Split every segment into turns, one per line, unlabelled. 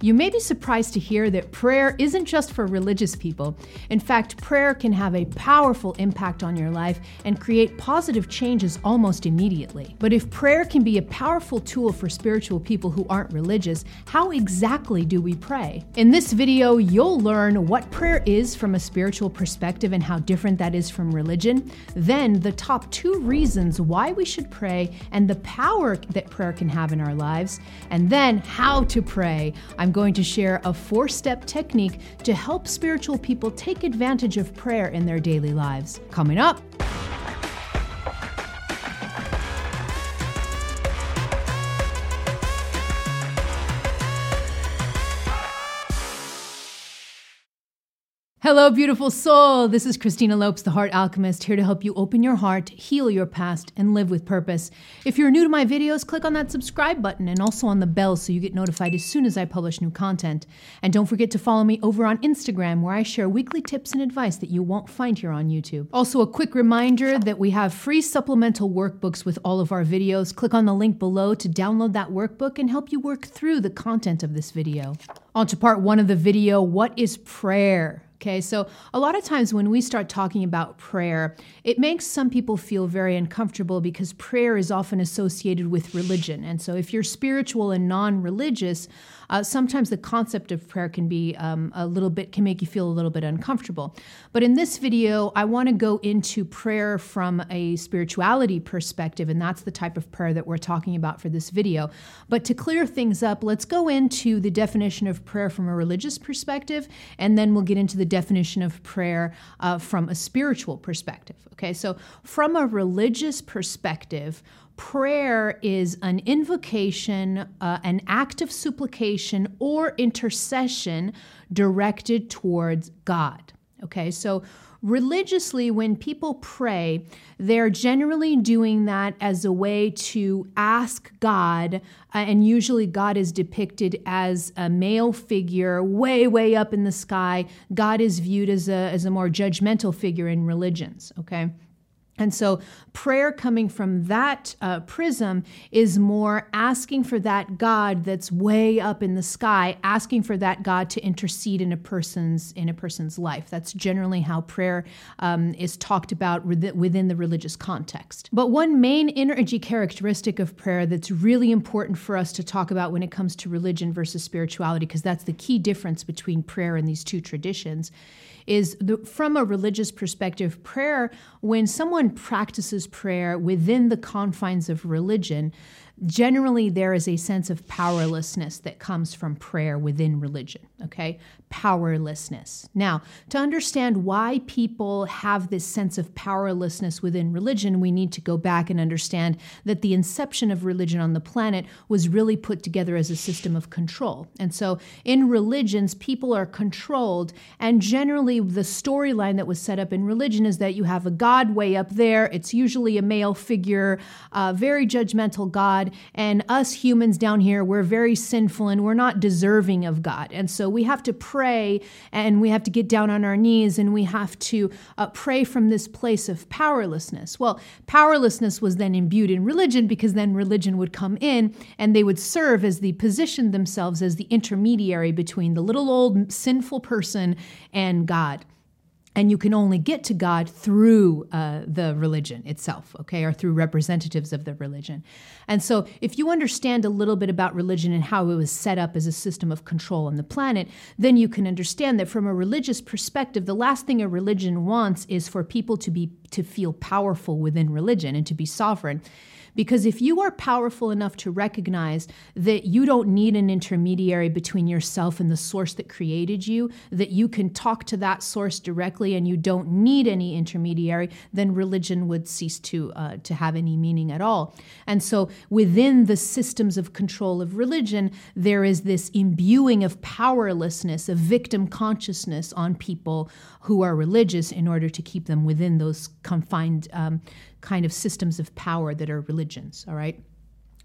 You may be surprised to hear that prayer isn't just for religious people. In fact, prayer can have a powerful impact on your life and create positive changes almost immediately. But if prayer can be a powerful tool for spiritual people who aren't religious, how exactly do we pray? In this video, you'll learn what prayer is from a spiritual perspective and how different that is from religion. Then, the top two reasons why we should pray and the power that prayer can have in our lives. And then, how to pray. I'm I'm going to share a four step technique to help spiritual people take advantage of prayer in their daily lives. Coming up. Hello, beautiful soul. This is Christina Lopes, the Heart Alchemist, here to help you open your heart, heal your past, and live with purpose. If you're new to my videos, click on that subscribe button and also on the bell so you get notified as soon as I publish new content. And don't forget to follow me over on Instagram, where I share weekly tips and advice that you won't find here on YouTube. Also, a quick reminder that we have free supplemental workbooks with all of our videos. Click on the link below to download that workbook and help you work through the content of this video. On to part one of the video What is prayer? Okay, so a lot of times when we start talking about prayer, it makes some people feel very uncomfortable because prayer is often associated with religion. And so if you're spiritual and non religious, uh, sometimes the concept of prayer can be um, a little bit, can make you feel a little bit uncomfortable. But in this video, I want to go into prayer from a spirituality perspective, and that's the type of prayer that we're talking about for this video. But to clear things up, let's go into the definition of prayer from a religious perspective, and then we'll get into the definition of prayer uh, from a spiritual perspective. Okay, so from a religious perspective, prayer is an invocation, uh, an act of supplication or intercession directed towards God. Okay, so religiously, when people pray, they're generally doing that as a way to ask God, uh, and usually God is depicted as a male figure way, way up in the sky. God is viewed as a, as a more judgmental figure in religions, okay? And so, prayer coming from that uh, prism is more asking for that God that's way up in the sky, asking for that God to intercede in a person's in a person's life. That's generally how prayer um, is talked about within the religious context. But one main energy characteristic of prayer that's really important for us to talk about when it comes to religion versus spirituality, because that's the key difference between prayer and these two traditions, is the, from a religious perspective, prayer, when someone practices prayer within the confines of religion, generally there is a sense of powerlessness that comes from prayer within religion, okay? Powerlessness. Now, to understand why people have this sense of powerlessness within religion, we need to go back and understand that the inception of religion on the planet was really put together as a system of control. And so in religions, people are controlled, and generally the storyline that was set up in religion is that you have a God way up there, it's usually a male figure, a very judgmental God and us humans down here, we're very sinful and we're not deserving of God. And so we have to pray and we have to get down on our knees and we have to uh, pray from this place of powerlessness. Well, powerlessness was then imbued in religion because then religion would come in and they would serve as the position themselves as the intermediary between the little old sinful person and God and you can only get to God through uh, the religion itself, okay, or through representatives of the religion. And so, if you understand a little bit about religion and how it was set up as a system of control on the planet, then you can understand that from a religious perspective, the last thing a religion wants is for people to be to feel powerful within religion and to be sovereign. Because if you are powerful enough to recognize that you don't need an intermediary between yourself and the source that created you, that you can talk to that source directly and you don't need any intermediary, then religion would cease to, uh, to have any meaning at all. And so within the systems of control of religion, there is this imbuing of powerlessness, of victim consciousness on people who are religious in order to keep them within those confined um, kind of systems of power that are religions, all right?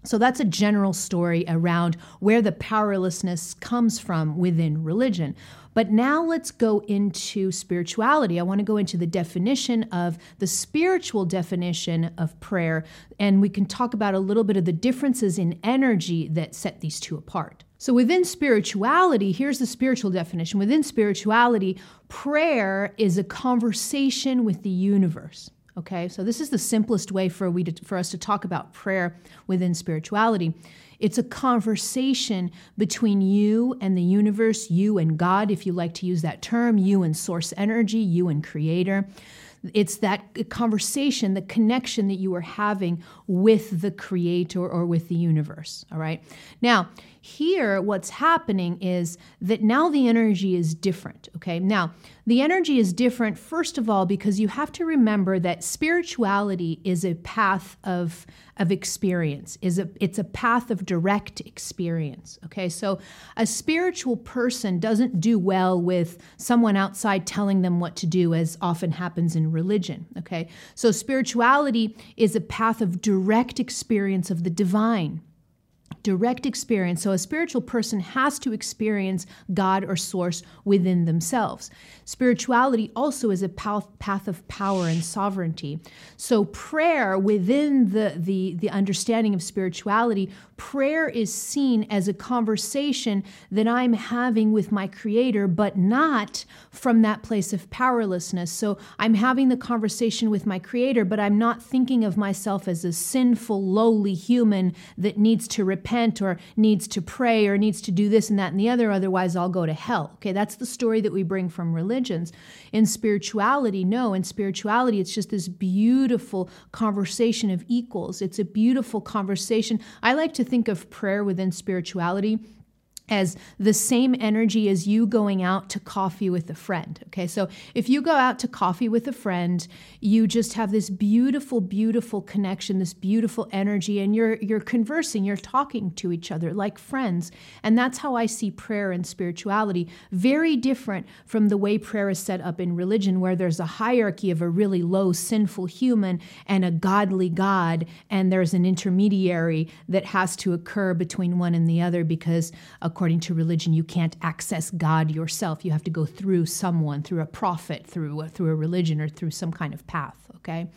So that's a general story around where the powerlessness comes from within religion. But now let's go into spirituality. I want to go into the definition of the spiritual definition of prayer, and we can talk about a little bit of the differences in energy that set these two apart. So, within spirituality, here's the spiritual definition within spirituality, prayer is a conversation with the universe. Okay, so this is the simplest way for, we to, for us to talk about prayer within spirituality. It's a conversation between you and the universe, you and God, if you like to use that term, you and source energy, you and creator. It's that conversation, the connection that you are having with the creator or with the universe. All right. Now, here, what's happening is that now the energy is different. Okay. Now, the energy is different, first of all, because you have to remember that spirituality is a path of, of experience, is a, it's a path of direct experience. Okay, so a spiritual person doesn't do well with someone outside telling them what to do, as often happens in religion. Okay, so spirituality is a path of direct experience of the divine direct experience. So a spiritual person has to experience God or source within themselves. Spirituality also is a path of power and sovereignty. So prayer within the, the, the understanding of spirituality, prayer is seen as a conversation that I'm having with my creator, but not from that place of powerlessness. So I'm having the conversation with my creator, but I'm not thinking of myself as a sinful, lowly human that needs to repent or needs to pray or needs to do this and that and the other, otherwise I'll go to hell. Okay, that's the story that we bring from religions. In spirituality, no, in spirituality, it's just this beautiful conversation of equals. It's a beautiful conversation. I like to think of prayer within spirituality as the same energy as you going out to coffee with a friend. Okay, so if you go out to coffee with a friend, you just have this beautiful, beautiful connection, this beautiful energy, and you're you're conversing, you're talking to each other like friends. And that's how I see prayer and spirituality. Very different from the way prayer is set up in religion, where there's a hierarchy of a really low, sinful human and a godly God, and there's an intermediary that has to occur between one and the other because according to religion, you can't access God yourself. You have to go through someone, through a prophet, through a, through a religion, or through some kind of path. Okay.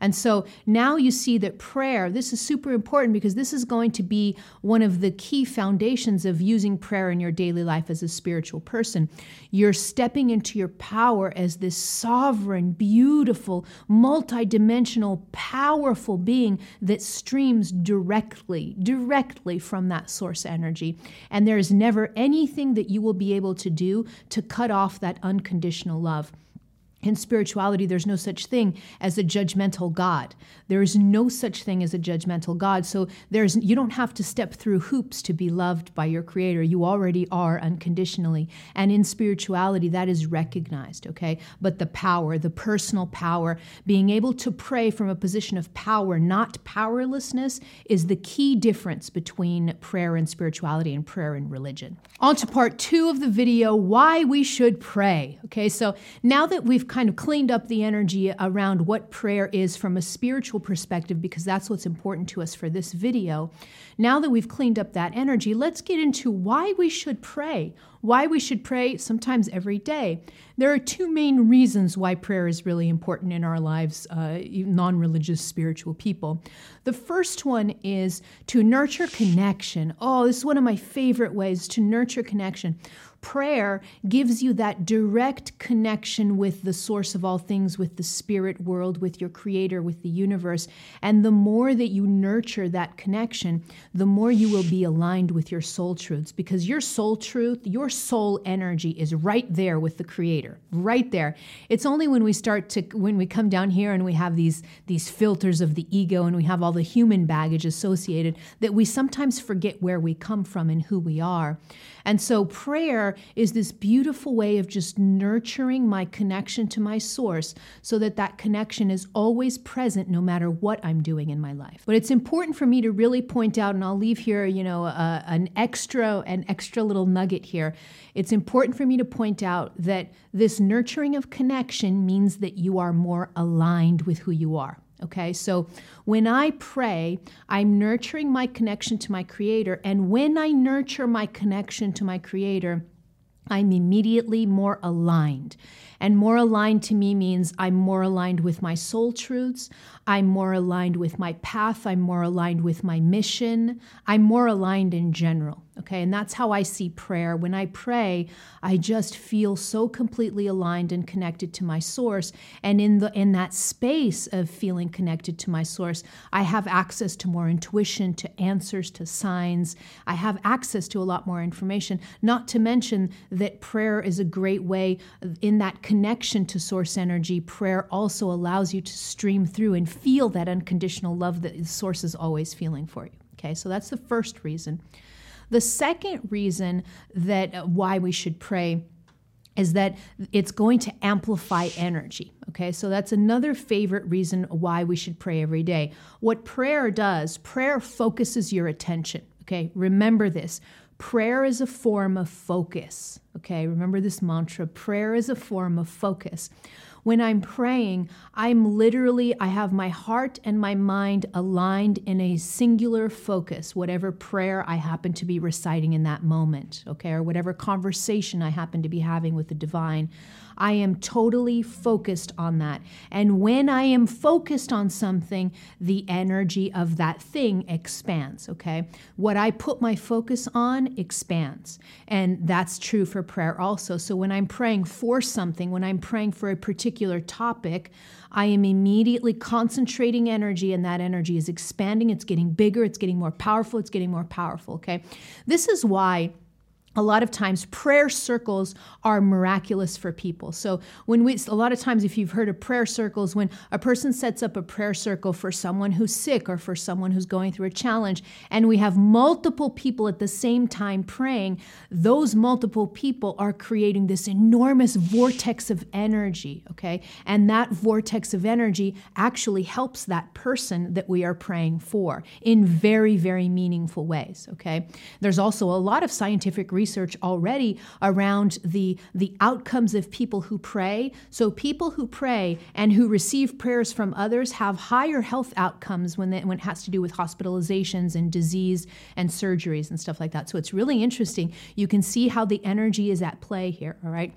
And so now you see that prayer, this is super important because this is going to be one of the key foundations of using prayer in your daily life as a spiritual person. You're stepping into your power as this sovereign, beautiful, multidimensional, powerful being that streams directly, directly from that source energy. And there is never anything that you will be able to do to cut off that unconditional love in spirituality, there's no such thing as a judgmental God. There is no such thing as a judgmental God. So there's you don't have to step through hoops to be loved by your creator. You already are unconditionally. And in spirituality, that is recognized, okay? But the power, the personal power, being able to pray from a position of power, not powerlessness, is the key difference between prayer and spirituality and prayer and religion. On to part two of the video, why we should pray. Okay, so now that we've kind of cleaned up the energy around what prayer is from a spiritual perspective, because that's what's important to us for this video. Now that we've cleaned up that energy, let's get into why we should pray. Why we should pray sometimes every day. There are two main reasons why prayer is really important in our lives, uh, non religious spiritual people. The first one is to nurture connection. Oh, this is one of my favorite ways to nurture connection prayer gives you that direct connection with the source of all things, with the spirit world, with your creator, with the universe. And the more that you nurture that connection, the more you will be aligned with your soul truths because your soul truth, your soul energy is right there with the creator, right there. It's only when we start to when we come down here and we have these these filters of the ego and we have all the human baggage associated that we sometimes forget where we come from and who we are. And so prayer is this beautiful way of just nurturing my connection to my source so that that connection is always present no matter what I'm doing in my life. But it's important for me to really point out and I'll leave here, you know, uh, an extra an extra little nugget here. It's important for me to point out that this nurturing of connection means that you are more aligned with who you are. Okay, so when I pray, I'm nurturing my connection to my Creator. And when I nurture my connection to my Creator, I'm immediately more aligned. And more aligned to me means I'm more aligned with my soul truths. I'm more aligned with my path. I'm more aligned with my mission. I'm more aligned in general. Okay, and that's how I see prayer. When I pray, I just feel so completely aligned and connected to my source. And in the in that space of feeling connected to my source, I have access to more intuition, to answers, to signs. I have access to a lot more information. Not to mention that prayer is a great way in that connection to source energy. Prayer also allows you to stream through and feel that unconditional love that the source is always feeling for you. Okay, so that's the first reason. The second reason that uh, why we should pray is that it's going to amplify energy. Okay, so that's another favorite reason why we should pray every day. What prayer does, prayer focuses your attention. Okay, remember this. Prayer is a form of focus. Okay, remember this mantra prayer is a form of focus. When I'm praying, I'm literally, I have my heart and my mind aligned in a singular focus, whatever prayer I happen to be reciting in that moment, okay, or whatever conversation I happen to be having with the divine. I am totally focused on that. And when I am focused on something, the energy of that thing expands, okay? What I put my focus on expands. And that's true for prayer also. So when I'm praying for something, when I'm praying for a particular topic, I am immediately concentrating energy, and that energy is expanding. It's getting bigger, it's getting more powerful, it's getting more powerful, okay? This is why a lot of times prayer circles are miraculous for people. So when we a lot of times if you've heard of prayer circles when a person sets up a prayer circle for someone who's sick or for someone who's going through a challenge and we have multiple people at the same time praying, those multiple people are creating this enormous vortex of energy, okay? And that vortex of energy actually helps that person that we are praying for in very very meaningful ways, okay? There's also a lot of scientific research research already around the, the outcomes of people who pray. So, people who pray and who receive prayers from others have higher health outcomes when, they, when it has to do with hospitalizations and disease and surgeries and stuff like that. So, it's really interesting. You can see how the energy is at play here, all right?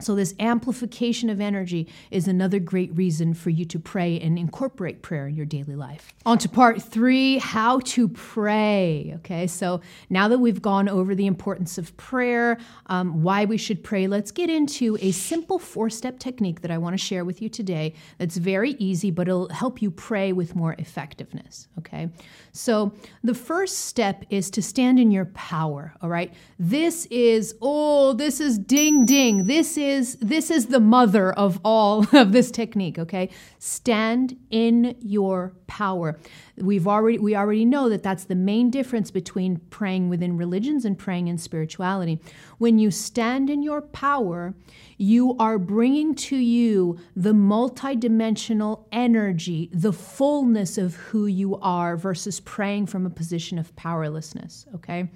So, this amplification of energy is another great reason for you to pray and incorporate prayer in your daily life. On to part three how to pray. Okay, so now that we've gone over the importance of prayer, um, why we should pray, let's get into a simple four step technique that I want to share with you today that's very easy, but it'll help you pray with more effectiveness. Okay, so the first step is to stand in your power. All right, this is, oh, this is ding ding. This is is this is the mother of all of this technique, okay? Stand in your power. We've already we already know that that's the main difference between praying within religions and praying in spirituality. When you stand in your power, you are bringing to you the multidimensional energy, the fullness of who you are versus praying from a position of powerlessness, okay?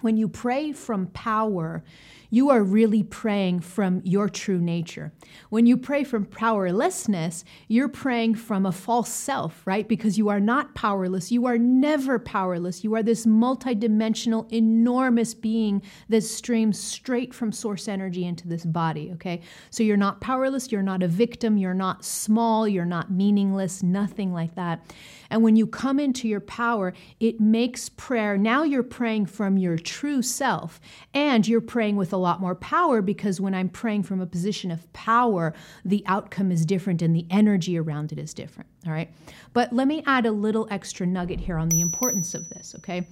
When you pray from power, you are really praying from your true nature. When you pray from powerlessness, you're praying from a false self, right? Because you are not powerless. You are never powerless. You are this multidimensional, enormous being that streams straight from source energy into this body, okay? So you're not powerless. You're not a victim. You're not small. You're not meaningless, nothing like that. And when you come into your power, it makes prayer, now you're praying from your true self and you're praying with a lot more power because when I'm praying from a position of power, the outcome is different and the energy around it is different. All right. But let me add a little extra nugget here on the importance of this. Okay.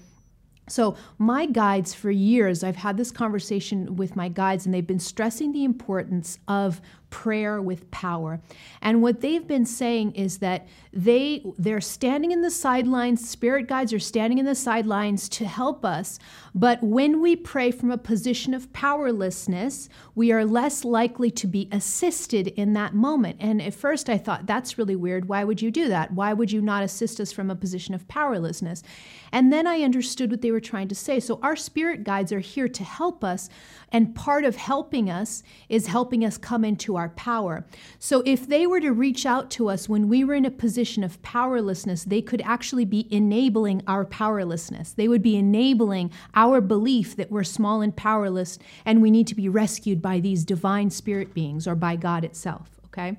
So, my guides for years, I've had this conversation with my guides, and they've been stressing the importance of prayer with power. And what they've been saying is that they they're standing in the sidelines, spirit guides are standing in the sidelines to help us, but when we pray from a position of powerlessness, we are less likely to be assisted in that moment. And at first I thought that's really weird. Why would you do that? Why would you not assist us from a position of powerlessness? And then I understood what they were trying to say. So our spirit guides are here to help us, and part of helping us is helping us come into our power. So if they were to reach out to us when we were in a position of powerlessness, they could actually be enabling our powerlessness. They would be enabling our belief that we're small and powerless and we need to be rescued by these divine spirit beings or by God itself, okay?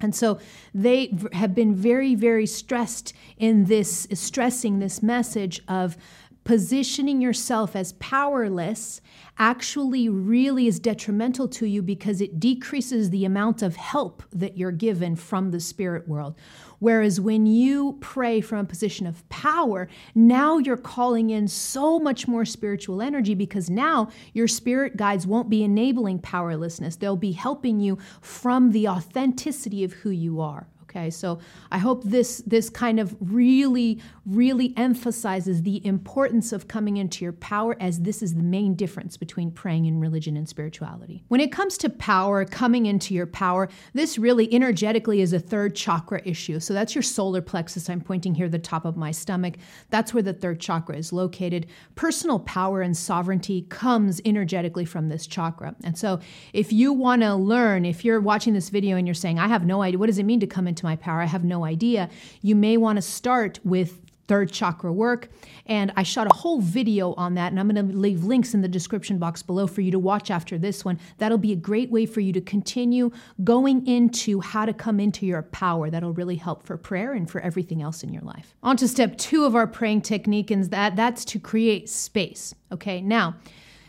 And so they have been very, very stressed in this, stressing this message of positioning yourself as powerless actually really is detrimental to you because it decreases the amount of help that you're given from the spirit world. Whereas when you pray from a position of power, now you're calling in so much more spiritual energy because now your spirit guides won't be enabling powerlessness. They'll be helping you from the authenticity of who you are. Okay, so I hope this this kind of really really emphasizes the importance of coming into your power as this is the main difference between praying and religion and spirituality. When it comes to power, coming into your power, this really energetically is a third chakra issue. So that's your solar plexus. I'm pointing here the top of my stomach. That's where the third chakra is located. Personal power and sovereignty comes energetically from this chakra. And so if you want to learn, if you're watching this video and you're saying, I have no idea, what does it mean to come into my power? I have no idea. You may want to start with third chakra work. And I shot a whole video on that, and I'm going to leave links in the description box below for you to watch after this one. That'll be a great way for you to continue going into how to come into your power. That'll really help for prayer and for everything else in your life. On to step two of our praying technique, and that, that's to create space. Okay, now,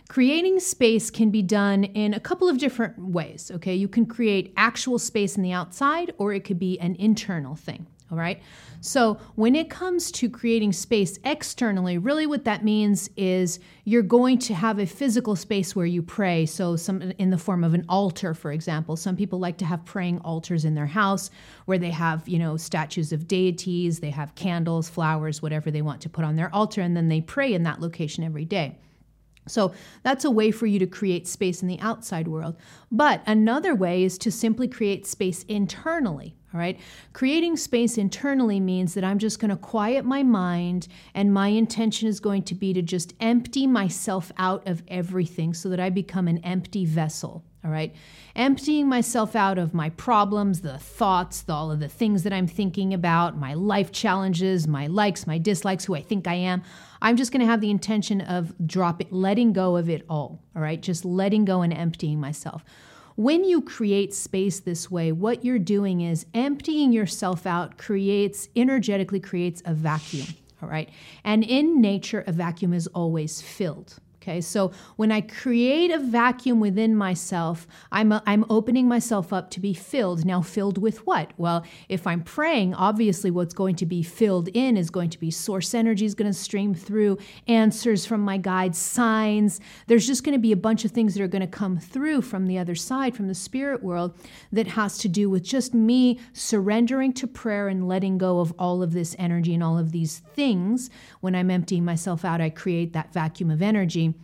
Creating space can be done in a couple of different ways. Okay, you can create actual space in the outside, or it could be an internal thing. All right. So, when it comes to creating space externally, really what that means is you're going to have a physical space where you pray. So, some in the form of an altar, for example. Some people like to have praying altars in their house where they have, you know, statues of deities, they have candles, flowers, whatever they want to put on their altar, and then they pray in that location every day. So that's a way for you to create space in the outside world. But another way is to simply create space internally. All right. Creating space internally means that I'm just going to quiet my mind, and my intention is going to be to just empty myself out of everything so that I become an empty vessel. All right. Emptying myself out of my problems, the thoughts, the, all of the things that I'm thinking about, my life challenges, my likes, my dislikes, who I think I am. I'm just going to have the intention of dropping, letting go of it all. All right. Just letting go and emptying myself. When you create space this way, what you're doing is emptying yourself out creates energetically creates a vacuum. All right. And in nature, a vacuum is always filled. Okay, so when I create a vacuum within myself, I'm, a, I'm opening myself up to be filled. Now, filled with what? Well, if I'm praying, obviously what's going to be filled in is going to be source energy is going to stream through, answers from my guides, signs. There's just going to be a bunch of things that are going to come through from the other side, from the spirit world, that has to do with just me surrendering to prayer and letting go of all of this energy and all of these things. When I'm emptying myself out, I create that vacuum of energy.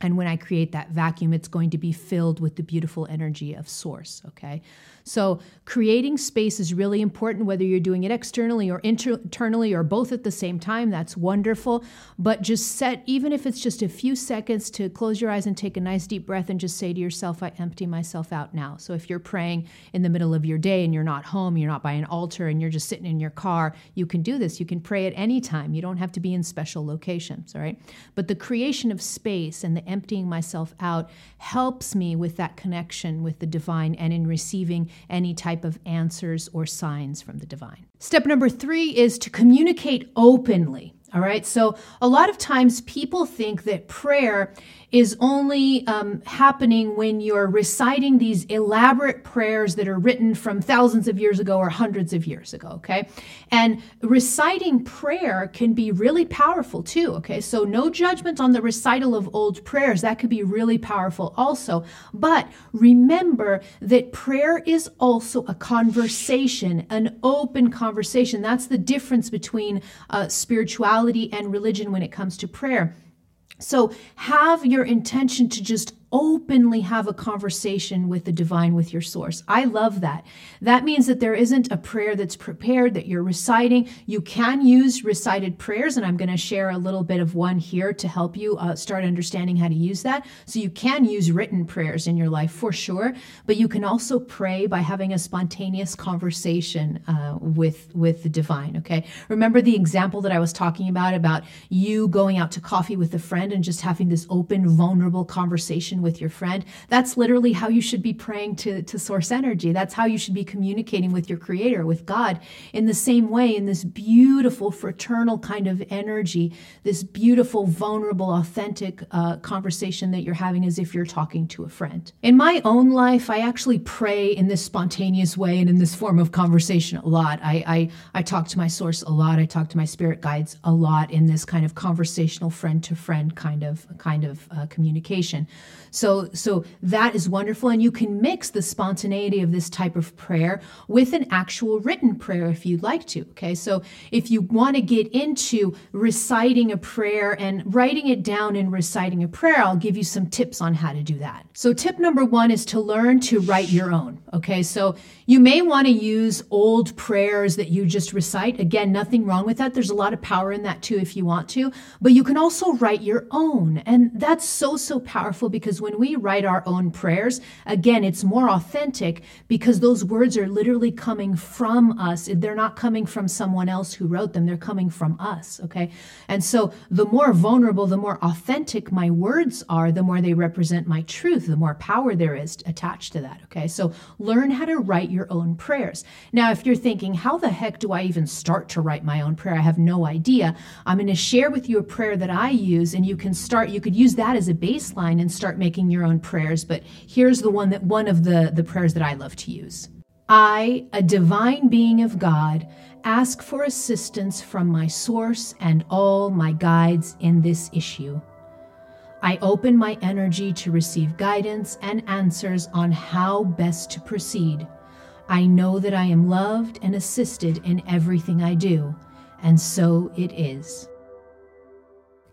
And when I create that vacuum, it's going to be filled with the beautiful energy of source. Okay. So, creating space is really important, whether you're doing it externally or inter- internally or both at the same time. That's wonderful. But just set, even if it's just a few seconds, to close your eyes and take a nice deep breath and just say to yourself, I empty myself out now. So, if you're praying in the middle of your day and you're not home, you're not by an altar, and you're just sitting in your car, you can do this. You can pray at any time. You don't have to be in special locations. All right. But the creation of space and the emptying myself out helps me with that connection with the divine and in receiving any type of answers or signs from the divine. Step number three is to communicate openly. All right. So a lot of times people think that prayer is only um, happening when you're reciting these elaborate prayers that are written from thousands of years ago or hundreds of years ago. Okay. And reciting prayer can be really powerful too. Okay. So no judgment on the recital of old prayers. That could be really powerful also. But remember that prayer is also a conversation, an open conversation. That's the difference between uh, spirituality and religion when it comes to prayer. So have your intention to just openly have a conversation with the divine, with your source. I love that. That means that there isn't a prayer that's prepared that you're reciting. You can use recited prayers, and I'm going to share a little bit of one here to help you uh, start understanding how to use that. So you can use written prayers in your life for sure, but you can also pray by having a spontaneous conversation uh, with with the divine. Okay, remember the example that I was talking about about you going out to coffee with a friend and just having this open, vulnerable conversation with your friend. That's literally how you should be praying to to source energy. That's how you should be communicating with your Creator, with God, in the same way, in this beautiful fraternal kind of energy, this beautiful, vulnerable, authentic uh, conversation that you're having as if you're talking to a friend. In my own life, I actually pray in this spontaneous way and in this form of conversation a lot. I, I, I talk to my source a lot. I talk to my spirit guides a lot in this kind of conversational friend to friend kind of kind of uh, communication. So so that is wonderful, and you can mix the spontaneity of this type of prayer with an actual written prayer if you'd like to. Okay, so if you want to get into reciting a prayer and writing it down and reciting a prayer, I'll give you some tips on how to do that. So tip number one is to learn to write your own. Okay, so you may want to use old prayers that you just recite. Again, nothing wrong with that. There's a lot of power in that too if you want to, but you can also write your own. And that's so, so powerful because when we write our own prayers, again, it's more authentic because those words are literally coming from us. They're not coming from someone else who wrote them, they're coming from us. Okay. And so the more vulnerable, the more authentic my words are, the more they represent my truth, the more power there is attached to that. Okay. So learn how to write your own prayers. Now, if you're thinking, how the heck do I even start to write my own prayer? I have no idea. I'm going to share with you a prayer that I use, and you can start, you could use that as a baseline and start making your own prayers. But here's the one that one of the, the prayers that I love to use. I, a divine being of God, ask for assistance from my source and all my guides in this issue. I open my energy to receive guidance and answers on how best to proceed. I know that I am loved and assisted in everything I do, and so it is.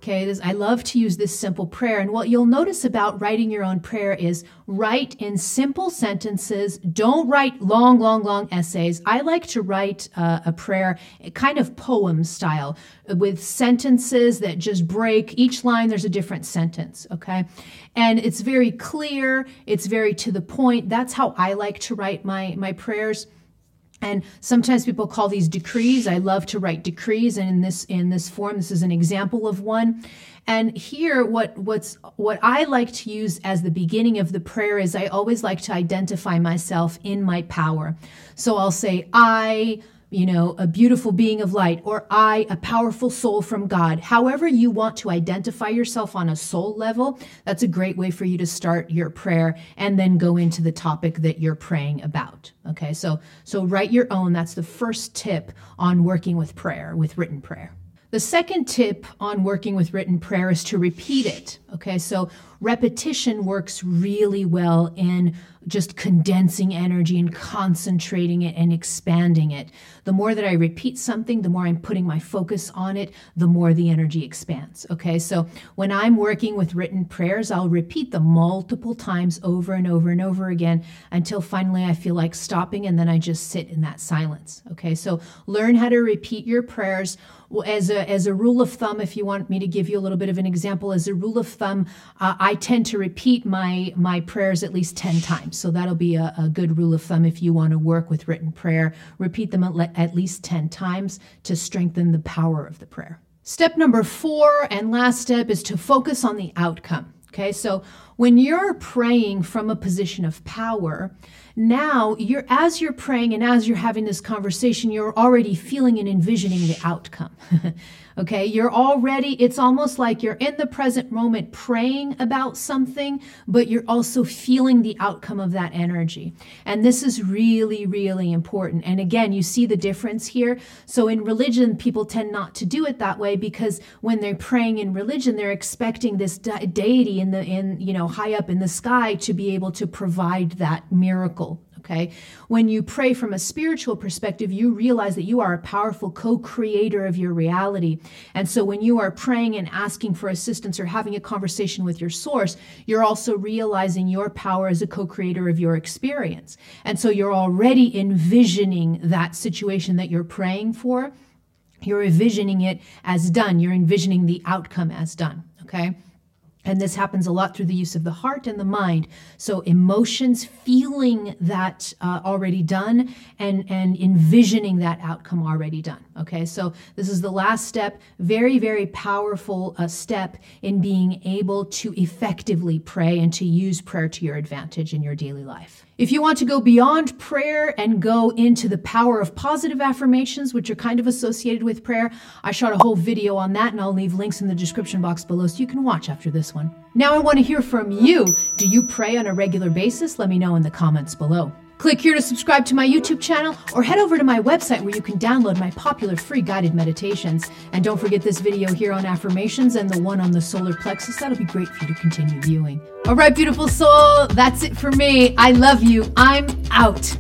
Okay, this, I love to use this simple prayer. And what you'll notice about writing your own prayer is write in simple sentences. Don't write long, long, long essays. I like to write uh, a prayer kind of poem style with sentences that just break. Each line, there's a different sentence, okay? And it's very clear, it's very to the point. That's how I like to write my, my prayers. And sometimes people call these decrees. I love to write decrees, and in this in this form, this is an example of one. And here, what what's what I like to use as the beginning of the prayer is I always like to identify myself in my power. So I'll say, I you know, a beautiful being of light, or I, a powerful soul from God. However, you want to identify yourself on a soul level, that's a great way for you to start your prayer and then go into the topic that you're praying about. Okay, so so write your own. That's the first tip on working with prayer, with written prayer. The second tip on working with written prayer is to repeat it. Okay, so repetition works really well in just condensing energy and concentrating it and expanding it. The more that I repeat something, the more I'm putting my focus on it, the more the energy expands. Okay, so when I'm working with written prayers, I'll repeat them multiple times over and over and over again until finally I feel like stopping and then I just sit in that silence. Okay, so learn how to repeat your prayers. As a, as a rule of thumb, if you want me to give you a little bit of an example, as a rule of thumb, uh, I tend to repeat my, my prayers at least 10 times. So that'll be a, a good rule of thumb if you want to work with written prayer. Repeat them at, at least 10 times to strengthen the power of the prayer. Step number four and last step is to focus on the outcome. Okay, so when you're praying from a position of power, now you're as you're praying and as you're having this conversation, you're already feeling and envisioning the outcome. Okay, you're already, it's almost like you're in the present moment praying about something, but you're also feeling the outcome of that energy. And this is really, really important. And again, you see the difference here. So in religion, people tend not to do it that way because when they're praying in religion, they're expecting this de- deity in the, in, you know, high up in the sky to be able to provide that miracle Okay. When you pray from a spiritual perspective, you realize that you are a powerful co creator of your reality. And so when you are praying and asking for assistance or having a conversation with your source, you're also realizing your power as a co creator of your experience. And so you're already envisioning that situation that you're praying for. You're envisioning it as done. You're envisioning the outcome as done. Okay. And this happens a lot through the use of the heart and the mind. So emotions, feeling that uh, already done, and and envisioning that outcome already done. Okay, so this is the last step. Very very powerful uh, step in being able to effectively pray and to use prayer to your advantage in your daily life. If you want to go beyond prayer and go into the power of positive affirmations, which are kind of associated with prayer, I shot a whole video on that and I'll leave links in the description box below so you can watch after this one. Now I want to hear from you. Do you pray on a regular basis? Let me know in the comments below. Click here to subscribe to my YouTube channel or head over to my website where you can download my popular free guided meditations. And don't forget this video here on affirmations and the one on the solar plexus. That'll be great for you to continue viewing. All right, beautiful soul, that's it for me. I love you. I'm out.